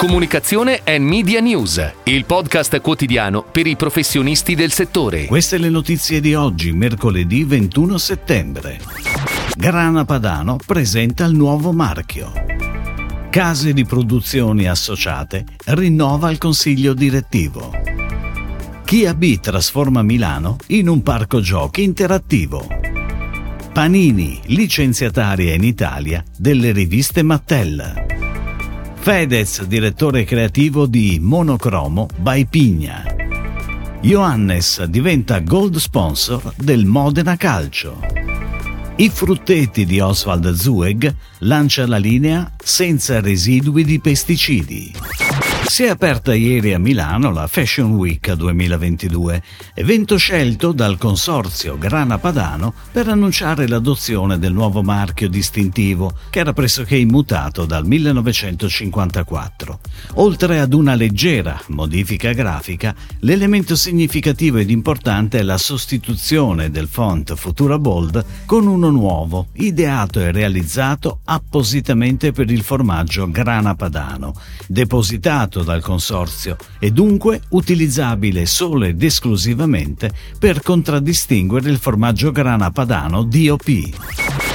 Comunicazione e Media News, il podcast quotidiano per i professionisti del settore. Queste le notizie di oggi, mercoledì 21 settembre. Grana Padano presenta il nuovo marchio. Case di produzioni associate rinnova il consiglio direttivo. Kia B trasforma Milano in un parco giochi interattivo. Panini, licenziataria in Italia delle riviste Mattel. Fedez, direttore creativo di Monocromo by Pigna. Johannes diventa gold sponsor del Modena Calcio. I frutteti di Oswald Zueg lancia la linea senza residui di pesticidi. Si è aperta ieri a Milano la Fashion Week 2022, evento scelto dal consorzio Grana Padano per annunciare l'adozione del nuovo marchio distintivo che era pressoché immutato dal 1954. Oltre ad una leggera modifica grafica, l'elemento significativo ed importante è la sostituzione del font Futura Bold con uno nuovo, ideato e realizzato appositamente per il formaggio Grana Padano, depositato dal consorzio e dunque utilizzabile solo ed esclusivamente per contraddistinguere il formaggio grana padano DOP.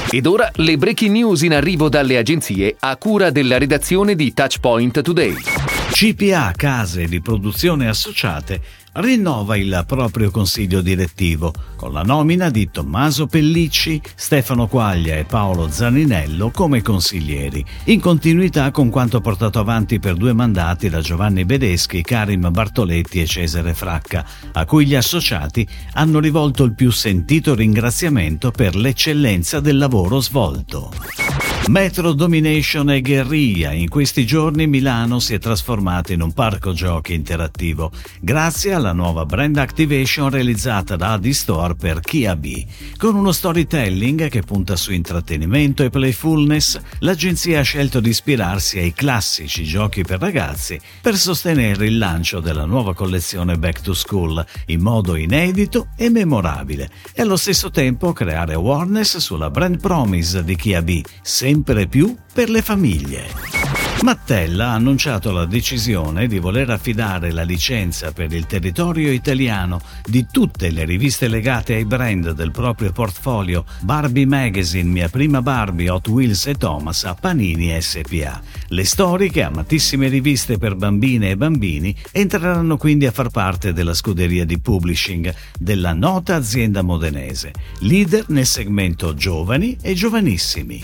Ed ora le breaking news in arrivo dalle agenzie a cura della redazione di Touchpoint Today. CPA Case di Produzione Associate rinnova il proprio consiglio direttivo con la nomina di Tommaso Pellicci, Stefano Quaglia e Paolo Zaninello come consiglieri, in continuità con quanto portato avanti per due mandati da Giovanni Bedeschi, Karim Bartoletti e Cesare Fracca, a cui gli associati hanno rivolto il più sentito ringraziamento per l'eccellenza del lavoro svolto. Metro Domination e Guerriglia. In questi giorni Milano si è trasformata in un parco giochi interattivo grazie alla nuova brand activation realizzata da Adistore per Kia B. Con uno storytelling che punta su intrattenimento e playfulness, l'agenzia ha scelto di ispirarsi ai classici giochi per ragazzi per sostenere il lancio della nuova collezione Back to School in modo inedito e memorabile e allo stesso tempo creare awareness sulla brand promise di Kia B, sempre più per le famiglie. Mattella ha annunciato la decisione di voler affidare la licenza per il territorio italiano di tutte le riviste legate ai brand del proprio portfolio Barbie Magazine, Mia Prima Barbie, Hot Wheels e Thomas a Panini SPA. Le storiche, amatissime riviste per bambine e bambini entreranno quindi a far parte della scuderia di publishing della nota azienda modenese, leader nel segmento giovani e giovanissimi.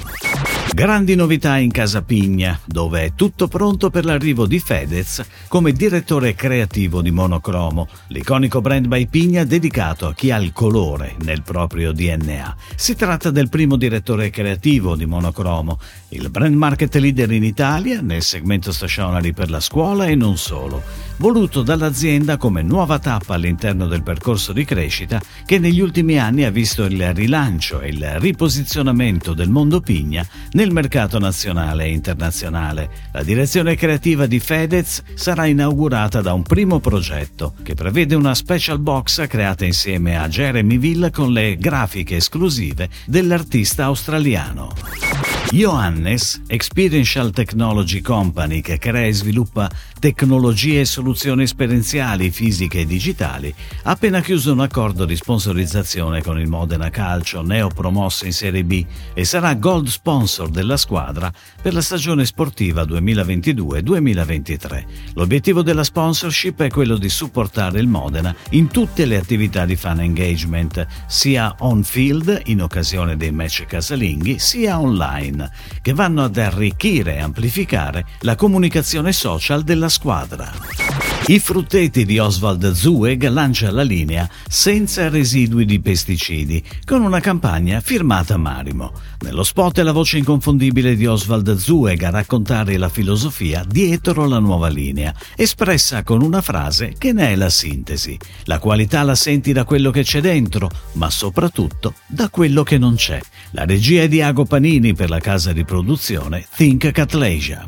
Grandi novità in Casa Pigna, dove è tutto pronto per l'arrivo di Fedez come direttore creativo di Monocromo, l'iconico brand by Pigna dedicato a chi ha il colore nel proprio DNA. Si tratta del primo direttore creativo di Monocromo, il brand market leader in Italia nel segmento stationary per la scuola e non solo, voluto dall'azienda come nuova tappa all'interno del percorso di crescita che negli ultimi anni ha visto il rilancio e il riposizionamento del mondo Pigna nel mercato nazionale e internazionale. La direzione creativa di Fedez sarà inaugurata da un primo progetto che prevede una special box creata insieme a Jeremy Ville con le grafiche esclusive dell'artista australiano. Johannes, Experiential Technology Company che crea e sviluppa tecnologie e soluzioni esperienziali fisiche e digitali, ha appena chiuso un accordo di sponsorizzazione con il Modena Calcio, neopromosso in Serie B, e sarà gold sponsor della squadra per la stagione sportiva 2022-2023. L'obiettivo della sponsorship è quello di supportare il Modena in tutte le attività di fan engagement, sia on field in occasione dei match casalinghi, sia online che vanno ad arricchire e amplificare la comunicazione social della squadra. I frutteti di Oswald Zueg lancia la linea senza residui di pesticidi, con una campagna firmata Marimo. Nello spot è la voce inconfondibile di Oswald Zueg a raccontare la filosofia dietro la nuova linea, espressa con una frase che ne è la sintesi. La qualità la senti da quello che c'è dentro, ma soprattutto da quello che non c'è. La regia è di Ago Panini per la casa di produzione Think Catlesia.